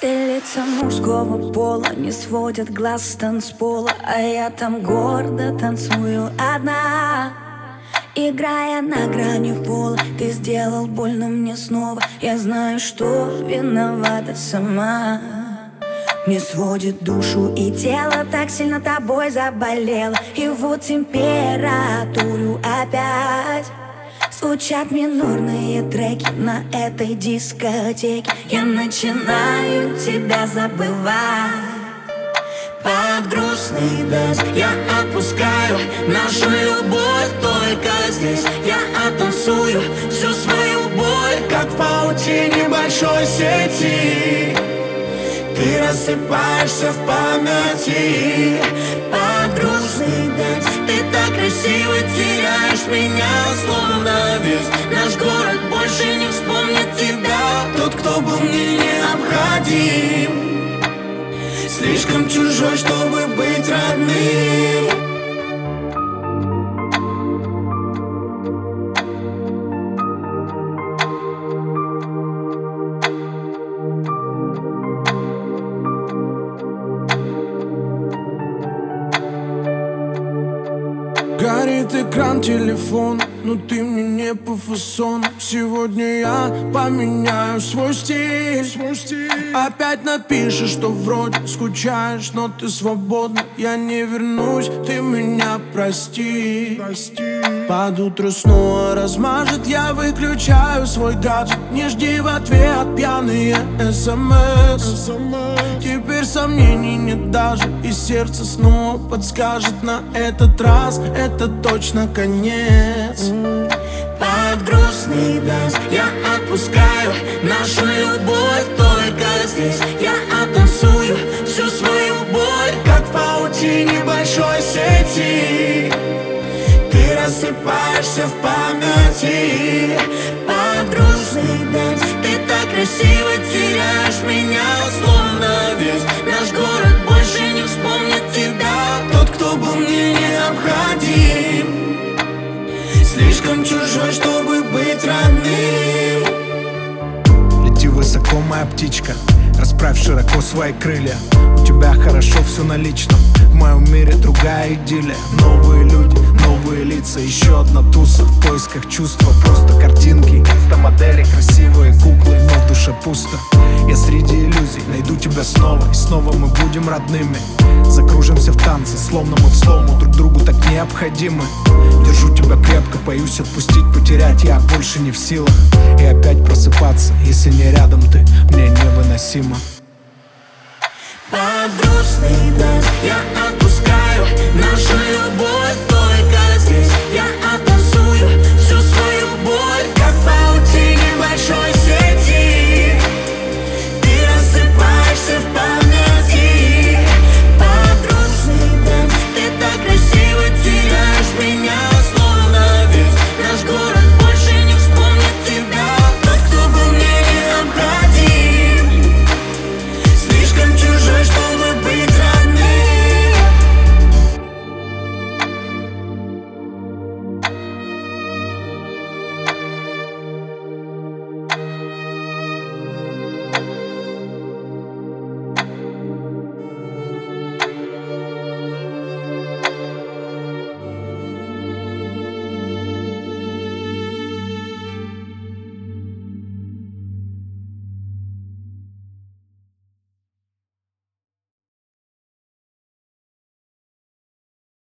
Все лица мужского пола не сводят глаз с танцпола А я там гордо танцую одна. Играя на грани пола Ты сделал больно мне снова. Я знаю, что виновата сама. Мне сводит душу и тело Так сильно тобой заболело. И вот температуру опять Звучат минорные треки на этой дискотеке. Я начинаю тебя забывать. Под грустный dance Я отпускаю нашу любовь только здесь. Я оттанцую всю свою боль Как в паутине большой сети. Ты рассыпаешься в памяти. Под грустный dance меня словно весь Наш город больше не вспомнит тебя. Тот, кто был мне необходим. Слишком чужой, чтобы быть родным Горит экран телефона, но ты мне не по фасону Сегодня я поменяю свой стиль, свой стиль. Опять напишешь, что вроде скучаешь, но ты свободна. Я не вернусь, ты меня прости, прости. Под утро снова размажет, я выключаю свой гаджет. Не жди в ответ пьяные смс Теперь сомнений нет даже И сердце снова подскажет на этот раз. Это точно конец. Под грустный dance я отпускаю Нашу любовь только здесь. Я оттанцую всю свою боль Как в паутине большой сети. Ты рассыпаешься в памяти. Под грустный dance Ты так красиво теряешь меня Слишком чужой, чтобы быть родным. Лети высоко, моя птичка Расправь широко свои крылья. У тебя хорошо все на личном В моем мире другая идиллия. Новые люди, новые лица Еще одна туса в поисках чувства. Просто картинки, инста-модели Красивые куклы, душе пусто. Я среди иллюзий найду тебя снова. И снова мы будем родными. Закружимся в танце, словно мы в слому Друг другу так необходимы. Держу тебя крепко, боюсь отпустить, потерять. Я больше не в силах. И опять просыпаться, если не рядом ты. Мне невыносимо. Под грустный я